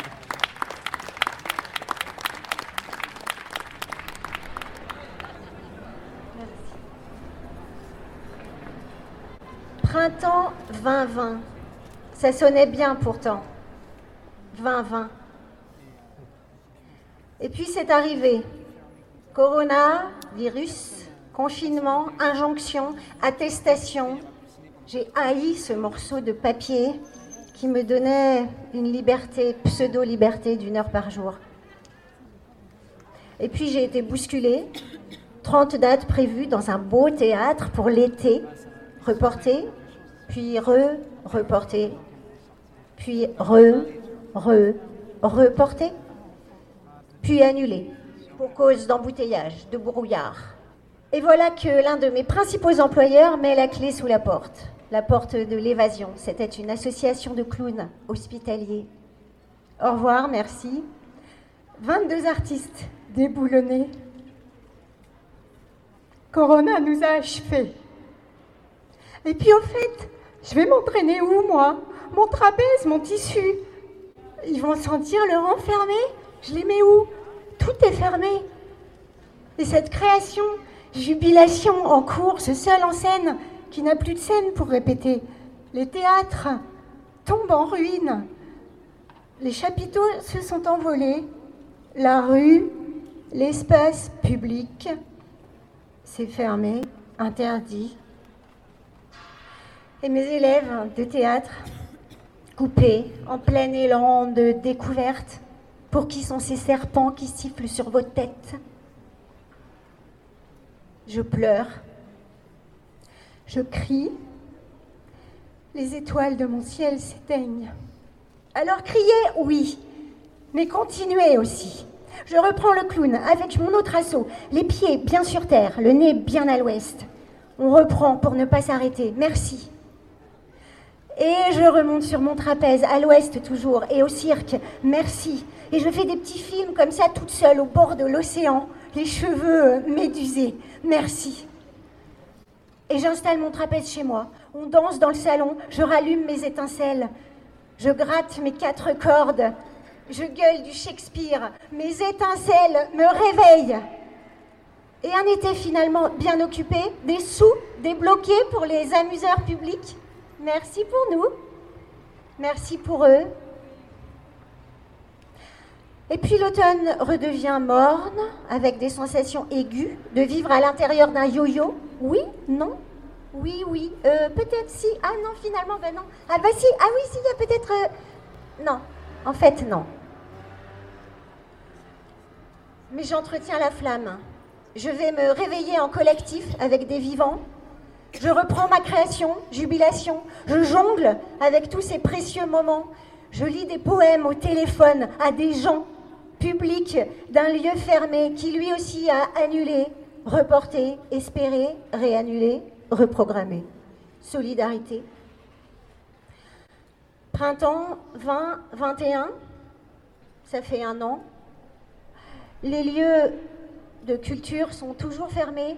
Printemps 2020. Ça sonnait bien pourtant. 2020. Et puis c'est arrivé. Corona, virus, confinement, injonction, attestation. J'ai haï ce morceau de papier qui me donnait une liberté, pseudo-liberté d'une heure par jour. Et puis j'ai été bousculée. 30 dates prévues dans un beau théâtre pour l'été, reportées, puis re, reportées, puis re, re, reportées, puis annulées pour cause d'embouteillage, de brouillard. Et voilà que l'un de mes principaux employeurs met la clé sous la porte la porte de l'évasion. C'était une association de clowns hospitaliers. Au revoir, merci. 22 artistes déboulonnés. Corona nous a achevés. Et puis au fait, je vais m'entraîner où, moi? Mon trapèze, mon tissu. Ils vont sentir le renfermé Je les mets où? Tout est fermé. Et cette création, jubilation en course, seule en scène, qui n'a plus de scène pour répéter. Les théâtres tombent en ruine. Les chapiteaux se sont envolés. La rue, l'espace public s'est fermé, interdit. Et mes élèves de théâtre, coupés, en plein élan de découverte, pour qui sont ces serpents qui sifflent sur vos têtes Je pleure je crie, les étoiles de mon ciel s'éteignent. Alors criez, oui, mais continuez aussi. Je reprends le clown avec mon autre assaut, les pieds bien sur terre, le nez bien à l'ouest. On reprend pour ne pas s'arrêter. Merci. Et je remonte sur mon trapèze, à l'ouest toujours, et au cirque. Merci. Et je fais des petits films comme ça, toute seule, au bord de l'océan, les cheveux médusés. Merci. Et j'installe mon trapèze chez moi. On danse dans le salon, je rallume mes étincelles. Je gratte mes quatre cordes. Je gueule du Shakespeare. Mes étincelles me réveillent. Et un été finalement bien occupé, des sous débloqués pour les amuseurs publics. Merci pour nous. Merci pour eux. Et puis l'automne redevient morne, avec des sensations aiguës, de vivre à l'intérieur d'un yo-yo. Oui, non, oui, oui, euh, peut-être si. Ah non, finalement, ben non. Ah bah si, ah oui, si, il y a peut-être... Euh, non, en fait, non. Mais j'entretiens la flamme. Je vais me réveiller en collectif avec des vivants. Je reprends ma création, jubilation. Je jongle avec tous ces précieux moments. Je lis des poèmes au téléphone à des gens publics d'un lieu fermé qui lui aussi a annulé, reporté, espéré, réannulé, reprogrammé. Solidarité. Printemps 2021, ça fait un an. Les lieux de culture sont toujours fermés.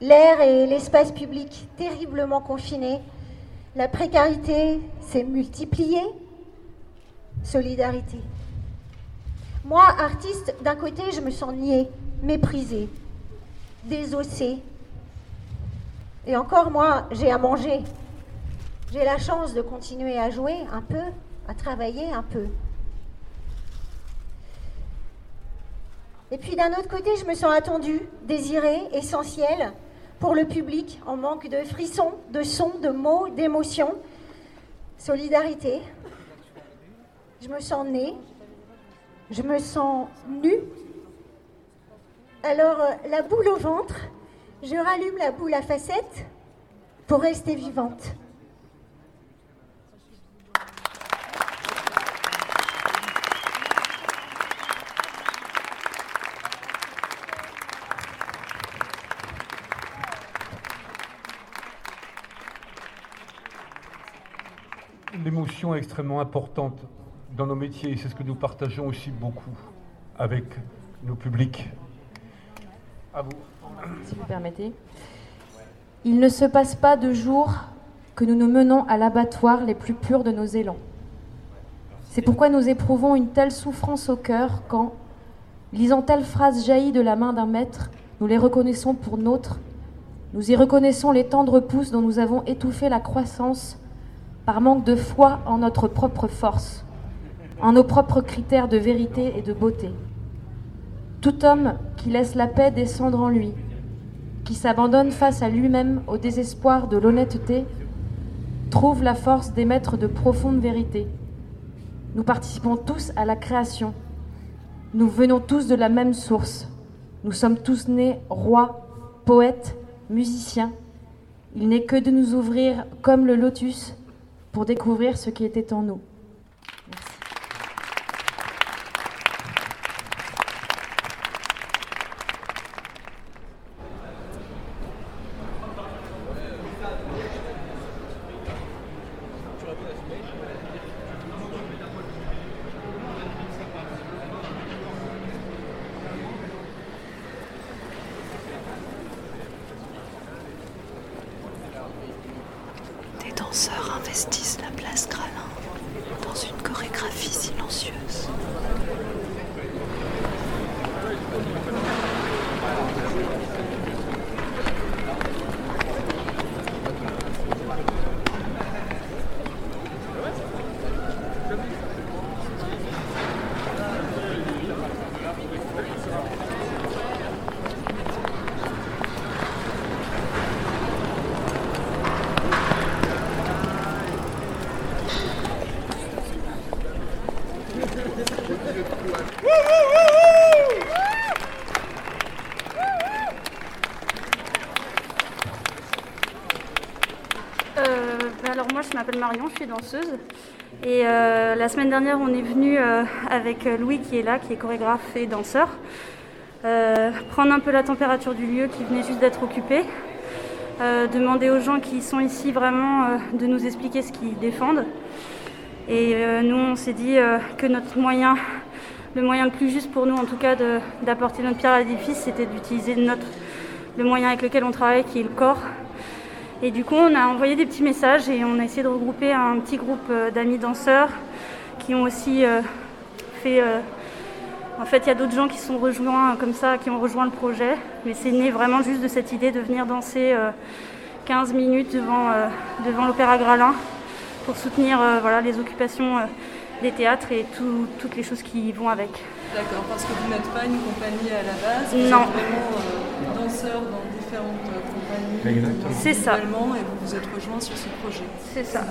L'air et l'espace public terriblement confinés. La précarité s'est multipliée. Solidarité. Moi, artiste, d'un côté, je me sens niée, méprisée, désossée, et encore, moi, j'ai à manger. J'ai la chance de continuer à jouer un peu, à travailler un peu. Et puis d'un autre côté, je me sens attendue, désirée, essentielle pour le public, en manque de frissons, de sons, de mots, d'émotions. Solidarité. Je me sens née. Je me sens nue. Alors, euh, la boule au ventre, je rallume la boule à facettes pour rester vivante. Est extrêmement importante dans nos métiers et c'est ce que nous partageons aussi beaucoup avec nos publics. À vous si vous permettez. Il ne se passe pas de jour que nous nous menons à l'abattoir les plus purs de nos élans. C'est pourquoi nous éprouvons une telle souffrance au cœur quand, lisant telle phrase jaillie de la main d'un maître, nous les reconnaissons pour nôtres, nous y reconnaissons les tendres pousses dont nous avons étouffé la croissance par manque de foi en notre propre force, en nos propres critères de vérité et de beauté. Tout homme qui laisse la paix descendre en lui, qui s'abandonne face à lui-même au désespoir de l'honnêteté, trouve la force d'émettre de profondes vérités. Nous participons tous à la création. Nous venons tous de la même source. Nous sommes tous nés rois, poètes, musiciens. Il n'est que de nous ouvrir comme le lotus pour découvrir ce qui était en nous. Marion, je suis danseuse. Et euh, la semaine dernière, on est venu euh, avec Louis qui est là, qui est chorégraphe et danseur, euh, prendre un peu la température du lieu qui venait juste d'être occupé, demander aux gens qui sont ici vraiment de nous expliquer ce qu'ils défendent. Et nous, on s'est dit que notre moyen le moyen le plus juste pour nous, en tout cas, d'apporter notre pierre à l'édifice, c'était d'utiliser le moyen avec lequel on travaille, qui est le corps. Et du coup, on a envoyé des petits messages et on a essayé de regrouper un petit groupe euh, d'amis danseurs qui ont aussi euh, fait. Euh, en fait, il y a d'autres gens qui sont rejoints comme ça, qui ont rejoint le projet. Mais c'est né vraiment juste de cette idée de venir danser 15 minutes devant, devant l'Opéra Gralin pour soutenir voilà, les occupations des théâtres et toutes les choses qui vont avec. D'accord, parce que vous n'êtes pas une compagnie à la base, vous non. êtes vraiment danseur dans différentes compagnies. C'est ça. Et vous vous êtes rejoint sur ce projet. C'est ça.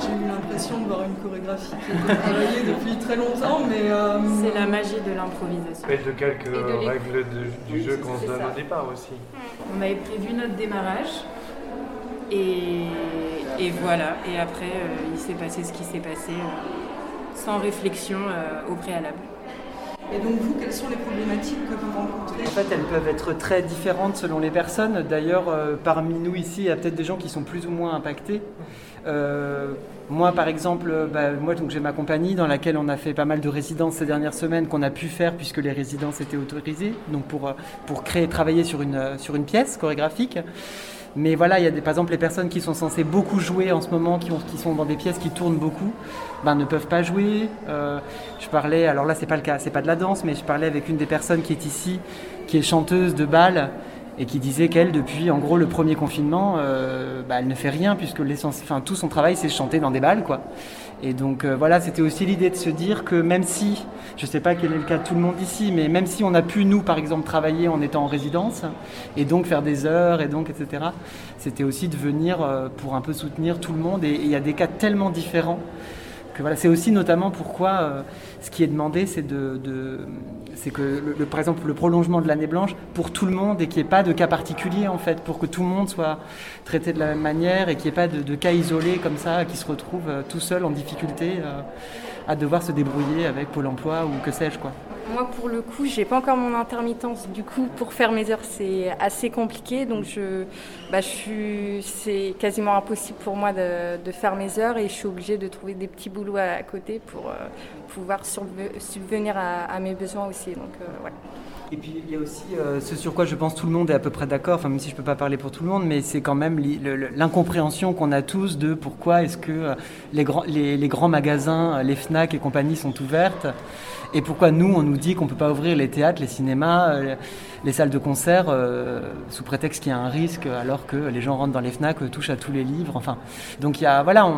J'ai eu l'impression de voir une chorégraphie qui a été travaillée depuis très longtemps, mais. Euh, c'est la magie de l'improvisation. Et de quelques règles du jeu qu'on se donne au départ aussi. On avait prévu notre démarrage. Et, et voilà. Et après, euh, il s'est passé ce qui s'est passé euh, sans réflexion au préalable. Et donc vous, quelles sont les problématiques que vous rencontrez En fait, elles peuvent être très différentes selon les personnes. D'ailleurs, euh, parmi nous ici, il y a peut-être des gens qui sont plus ou moins impactés. Euh, moi, par exemple, bah, moi, donc j'ai ma compagnie dans laquelle on a fait pas mal de résidences ces dernières semaines qu'on a pu faire puisque les résidences étaient autorisées, donc pour, euh, pour créer, travailler sur une, sur une pièce chorégraphique. Mais voilà, il y a des, par exemple les personnes qui sont censées beaucoup jouer en ce moment, qui, ont, qui sont dans des pièces qui tournent beaucoup, ben, ne peuvent pas jouer. Euh, je parlais, alors là c'est pas le cas, c'est pas de la danse, mais je parlais avec une des personnes qui est ici, qui est chanteuse de bal et qui disait qu'elle, depuis en gros le premier confinement, euh, bah, elle ne fait rien puisque tout son travail c'est chanter dans des balles quoi. Et donc euh, voilà, c'était aussi l'idée de se dire que même si, je ne sais pas quel est le cas de tout le monde ici, mais même si on a pu, nous, par exemple, travailler en étant en résidence, et donc faire des heures, et donc, etc., c'était aussi de venir euh, pour un peu soutenir tout le monde. Et il y a des cas tellement différents c'est aussi notamment pourquoi euh, ce qui est demandé, c'est que, le, par exemple, le prolongement de l'année blanche pour tout le monde et qu'il n'y ait pas de cas particuliers, en fait, pour que tout le monde soit traité de la même manière et qu'il n'y ait pas de, cas isolés comme ça qui se retrouvent euh, tout seuls en difficulté euh, à devoir se débrouiller avec Pôle emploi ou que sais-je, quoi. Moi, pour le coup, j'ai pas encore mon intermittence. Du coup, pour faire mes heures, c'est assez compliqué. Donc, je, bah, je suis, c'est quasiment impossible pour moi de, de, faire mes heures et je suis obligée de trouver des petits boulots à, côté pour euh, pouvoir subvenir à, mes besoins aussi. Donc, euh, Et puis il y a aussi euh, ce sur quoi je pense tout le monde est à peu près d'accord, enfin même si je ne peux pas parler pour tout le monde, mais c'est quand même l'incompréhension qu'on a tous de pourquoi est-ce que les, grands, les, grands magasins, les FNAC et compagnie sont ouvertes et pourquoi nous, on nous dit qu'on ne peut pas ouvrir les théâtres, les cinémas, euh, les salles de concert euh, sous prétexte qu'il y a un risque alors que les gens rentrent dans les FNAC, euh, touchent à tous les livres. Enfin, donc il y a, voilà,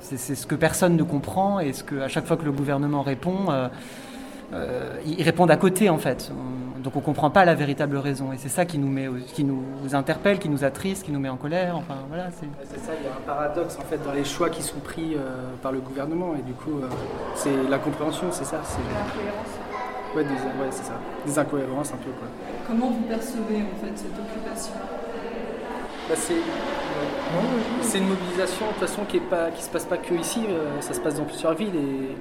c'est ce que personne ne comprend et ce que à chaque fois que le gouvernement répond, euh, ils répondent à côté en fait. donc on ne comprend pas la véritable raison. Et c'est ça qui nous, met, qui nous interpelle, qui nous attriste, qui nous met en colère. Enfin, voilà, c'est... ça, il y a un paradoxe en fait dans les choix qui sont pris euh, par le gouvernement. Et du coup, euh, c'est la compréhension, c'est ça. C'est... Ouais, des, ouais, c'est ça. Des incohérences un peu. Quoi. Comment vous percevez en fait cette occupation? Bah, c'est, c'est une mobilisation de toute façon qui ne se passe pas que ici, ça se passe dans plusieurs villes et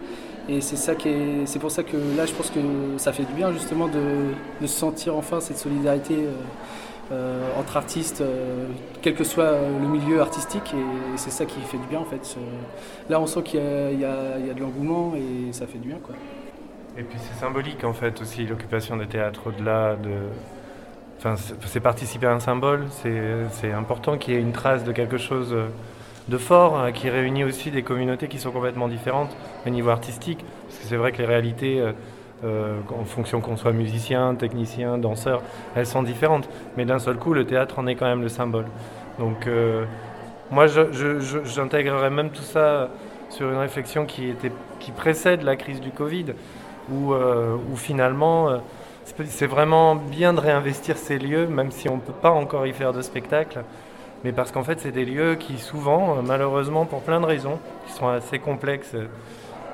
et c'est ça qui est, c'est pour ça que là, je pense que ça fait du bien justement de, sentir enfin cette solidarité euh, euh, entre artistes, euh, quel que soit le milieu artistique. Et, c'est ça qui fait du bien en fait. Là, on sent qu'il y a, de l'engouement et ça fait du bien quoi. Et puis c'est symbolique en fait aussi l'occupation des théâtres au-delà de. Enfin, c'est participer à un symbole, c'est important qu'il y ait une trace de quelque chose de fort, hein, qui réunit aussi des communautés qui sont complètement différentes au niveau artistique. Parce que c'est vrai que les réalités, euh, euh, en fonction qu'on soit musicien, technicien, danseur, elles sont différentes. Mais d'un seul coup, le théâtre en est quand même le symbole. Donc euh, moi, j'intégrerais même tout ça sur une réflexion qui, était, qui précède la crise du Covid, où, où finalement... c'est vraiment bien de réinvestir ces lieux, même si on ne peut pas encore y faire de spectacle mais parce qu'en fait, c'est des lieux qui, souvent, euh, malheureusement, pour plein de raisons, qui sont assez complexes,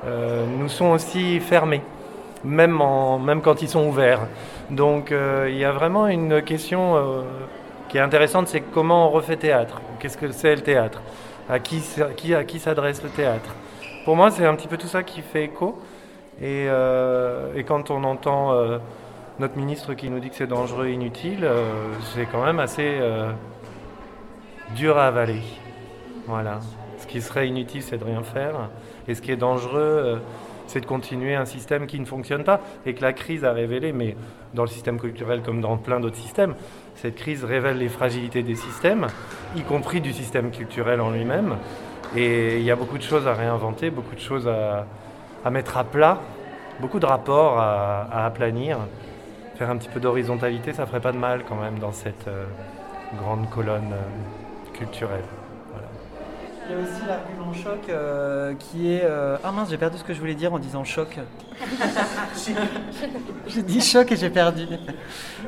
euh, nous sont aussi fermés, même, quand ils sont ouverts. Donc, euh, il y a vraiment une question qui est intéressante, c'est comment on refait théâtre? Qu'est-ce que c'est le théâtre? À qui, qui, à qui s'adresse le théâtre? Pour moi, c'est un petit peu tout ça qui fait écho. Et, et quand on entend notre ministre qui nous dit que c'est dangereux et inutile, c'est quand même assez dur à avaler. Voilà. Ce qui serait inutile, c'est de rien faire. Et ce qui est dangereux, euh, c'est de continuer un système qui ne fonctionne pas et que la crise a révélé, mais dans le système culturel comme dans plein d'autres systèmes, cette crise révèle les fragilités des systèmes, y compris du système culturel en lui-même. Et il y a beaucoup de choses à réinventer, beaucoup de choses à, mettre à plat, beaucoup de rapports à, aplanir. Faire un petit peu d'horizontalité, ça ferait pas de mal quand même dans cette euh, grande colonne euh, culturelle. Il y a aussi l'argument choc euh, qui est. Euh, ah mince, j'ai perdu ce que je voulais dire en disant choc. j'ai dit choc et j'ai perdu.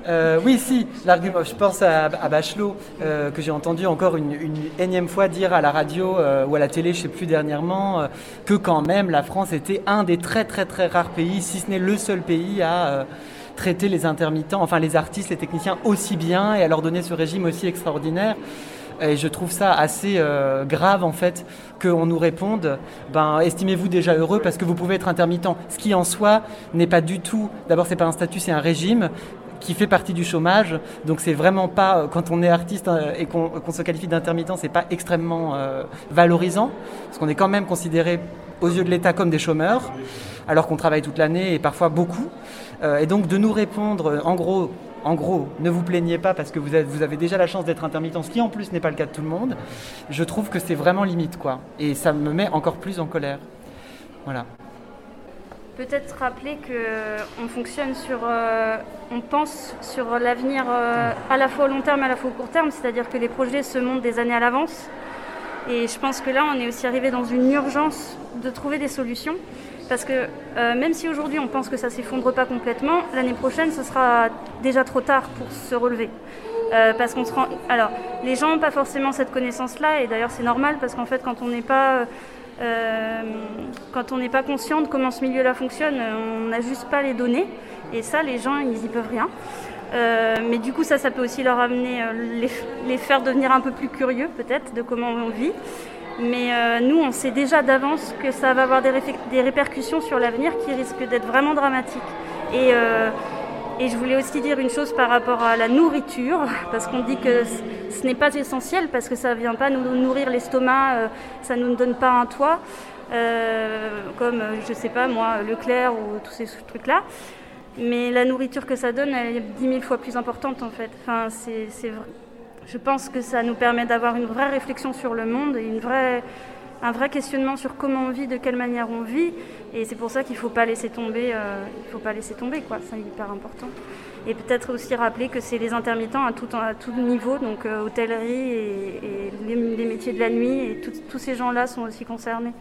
Euh, oui, si, l'argument. Je pense à, Bachelot, que j'ai entendu encore une, énième fois dire à la radio ou à la télé, je ne sais plus dernièrement, que quand même la France était un des très très très rares pays, si ce n'est le seul pays à traiter les intermittents, enfin les artistes, les techniciens aussi bien et à leur donner ce régime aussi extraordinaire. Et je trouve ça assez euh, grave en fait qu'on nous réponde ben, estimez-vous déjà heureux parce que vous pouvez être intermittent. Ce qui en soi n'est pas du tout, d'abord c'est pas un statut, c'est un régime qui fait partie du chômage. Donc c'est vraiment pas, quand on est artiste euh, et qu'on se qualifie d'intermittent, c'est pas extrêmement euh, valorisant, parce qu'on est quand même considéré aux yeux de l'État comme des chômeurs, alors qu'on travaille toute l'année et parfois beaucoup. et donc de nous répondre, en gros, en gros, ne vous plaignez pas parce que vous avez, déjà la chance d'être intermittent, ce qui en plus n'est pas le cas de tout le monde, je trouve que c'est vraiment limite, quoi. Et ça me met encore plus en colère. Voilà. Peut-être rappeler qu'on fonctionne sur, euh, on pense sur l'avenir euh, à la fois au long terme et à la fois au court terme, c'est-à-dire que les projets se montent des années à l'avance. Et je pense que là, on est aussi arrivé dans une urgence de trouver des solutions. Parce que euh, même si aujourd'hui on pense que ça s'effondre pas complètement, l'année prochaine ce sera déjà trop tard pour se relever. Euh, parce qu'on se rend... Alors, les gens n'ont pas forcément cette connaissance-là, et d'ailleurs c'est normal parce qu'en fait quand on n'est pas euh, quand on n'est pas conscient de comment ce milieu-là fonctionne, on n'a juste pas les données, et ça les gens ils y peuvent rien. mais du coup ça, ça peut aussi leur amener, les, les faire devenir un peu plus curieux peut-être de comment on vit. Mais euh, nous, on sait déjà d'avance que ça va avoir des, répercussions sur l'avenir qui risquent d'être vraiment dramatiques. Euh, et, je voulais aussi dire une chose par rapport à la nourriture, parce qu'on dit que ce n'est pas essentiel, parce que ça ne vient pas nous nourrir l'estomac, euh, ça ne nous donne pas un toit, comme, je ne sais pas moi, Leclerc ou tous ces trucs-là. Mais la nourriture que ça donne, elle est dix mille fois plus importante en fait. Enfin, c'est vrai je pense que ça nous permet d'avoir une vraie réflexion sur le monde et une vraie, un vrai questionnement sur comment on vit, de quelle manière on vit. Et c'est pour ça qu'il ne faut pas laisser tomber, euh, il faut pas laisser tomber, quoi. C'est hyper important. Et peut-être aussi rappeler que c'est les intermittents à tout, niveau, donc euh, hôtellerie et, les, métiers de la nuit, et tous ces gens-là sont aussi concernés.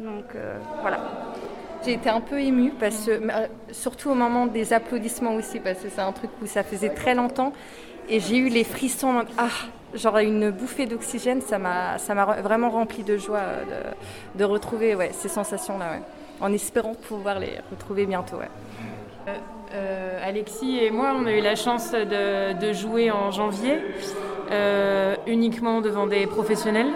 Donc euh, voilà. J'ai été un peu émue, parce que, surtout au moment des applaudissements aussi, parce que c'est un truc où ça faisait très longtemps. Et j'ai eu les frissons, ah, genre une bouffée d'oxygène, ça m'a, vraiment rempli de joie euh, de, retrouver ces sensations-là, en espérant pouvoir les retrouver bientôt. Euh, euh, Alexis et moi, on a eu la chance de, jouer en janvier, uniquement devant des professionnels.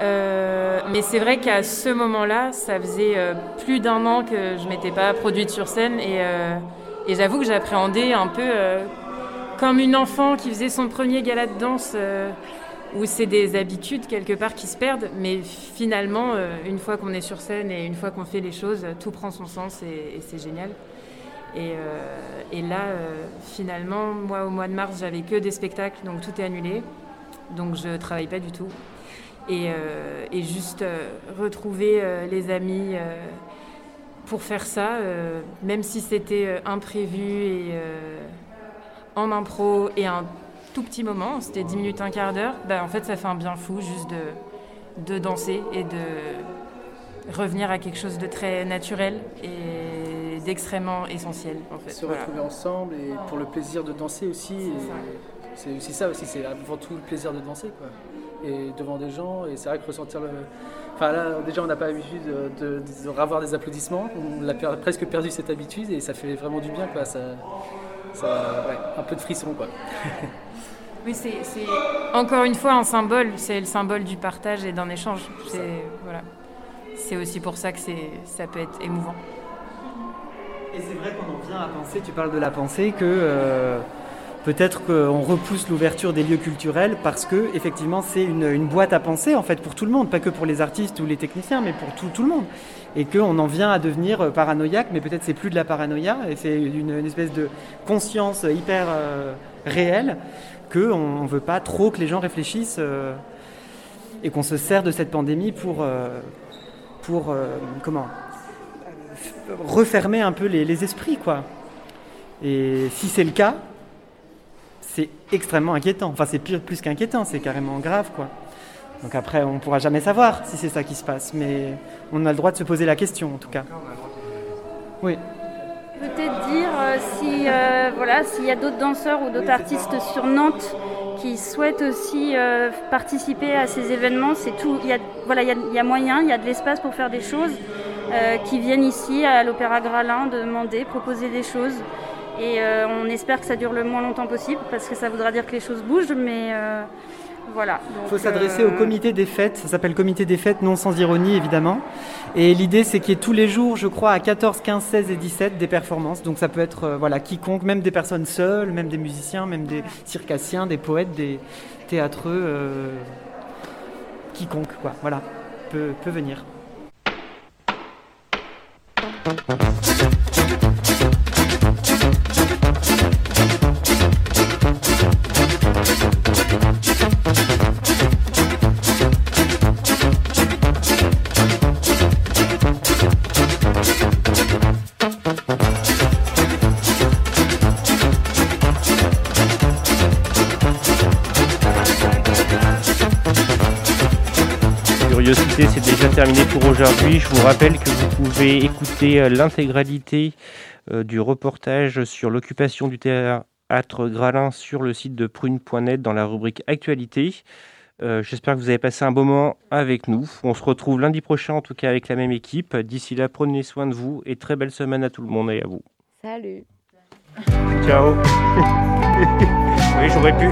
mais c'est vrai qu'à ce moment-là, ça faisait plus d'un an que je m'étais pas produite sur scène et j'avoue que j'appréhendais un peu comme une enfant qui faisait son premier gala de danse, euh, où c'est des habitudes quelque part qui se perdent, mais finalement, euh, une fois qu'on est sur scène et une fois qu'on fait les choses, tout prend son sens et, c'est génial. Et, euh, là, finalement, moi au mois de mars, j'avais que des spectacles, donc tout est annulé, donc je travaille pas du tout. Et, et juste retrouver les amis pour faire ça, même si c'était imprévu et en impro et un tout petit moment, c'était 10 minutes, un quart d'heure, bah, en fait ça fait un bien fou juste de, de danser et de revenir à quelque chose de très naturel et d'extrêmement essentiel en fait. Se retrouver ensemble et pour le plaisir de danser aussi. C'est aussi ça aussi, c'est avant tout le plaisir de danser quoi. Et devant des gens, et c'est vrai que ressentir le. Enfin là, déjà on n'a pas l'habitude de, de, revoir des applaudissements, on a presque perdu cette habitude et ça fait vraiment du bien quoi. Ça, un peu de frisson quoi. Oui, c'est encore une fois un symbole, c'est le symbole du partage et d'un échange. C'est voilà. aussi pour ça que ça peut être émouvant. Et c'est vrai qu'on en vient à penser, tu parles de la pensée, que euh, peut-être qu'on repousse l'ouverture des lieux culturels parce que effectivement c'est une, boîte à penser en fait pour tout le monde, pas que pour les artistes ou les techniciens, mais pour tout, tout le monde. Et qu'on en vient à devenir paranoïaque, mais peut-être c'est plus de la paranoïa, et c'est une, espèce de conscience hyper euh, réelle qu'on ne veut pas trop que les gens réfléchissent euh, et qu'on se sert de cette pandémie pour, euh, pour comment refermer un peu les, les esprits quoi. Et si c'est le cas, c'est extrêmement inquiétant. Enfin, c'est plus qu'inquiétant, c'est carrément grave, quoi. Donc après, on ne pourra jamais savoir si c'est ça qui se passe, mais on a le droit de se poser la question, en tout cas. Oui. Peut-être dire euh, si euh, voilà s'il y a d'autres danseurs ou d'autres artistes sur Nantes qui souhaitent aussi euh, participer à ces événements, c'est tout. Il y a voilà il y, a moyen, il y a de l'espace pour faire des choses, qui viennent ici à l'Opéra Gralin demander, proposer des choses. Et on espère que ça dure le moins longtemps possible parce que ça voudra dire que les choses bougent, mais voilà. Il faut s'adresser au euh, comité des fêtes, ça s'appelle comité des fêtes, non sans ironie évidemment. Et l'idée c'est qu'il y ait tous les jours, je crois, à 14, 15, 16 et 17 des performances. Donc ça peut être voilà, quiconque, même des personnes seules, même des musiciens, même des circassiens, des poètes, des théâtreux, quiconque, quoi, voilà, peut, peut venir. C'est déjà terminé pour aujourd'hui. Je vous rappelle que vous pouvez écouter euh, l'intégralité euh, du reportage sur l'occupation du théâtre Gralin sur le site de prune.net dans la rubrique Actualité. Euh, j'espère que vous avez passé un bon moment avec nous. On se retrouve lundi prochain, en tout cas avec la même équipe. D'ici là, prenez soin de vous et très belle semaine à tout le monde et à vous. Salut. Ciao. oui, j'aurais pu.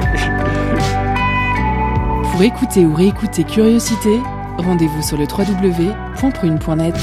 Pour écouter ou réécouter Curiosité, rendez-vous sur le www.prune.net.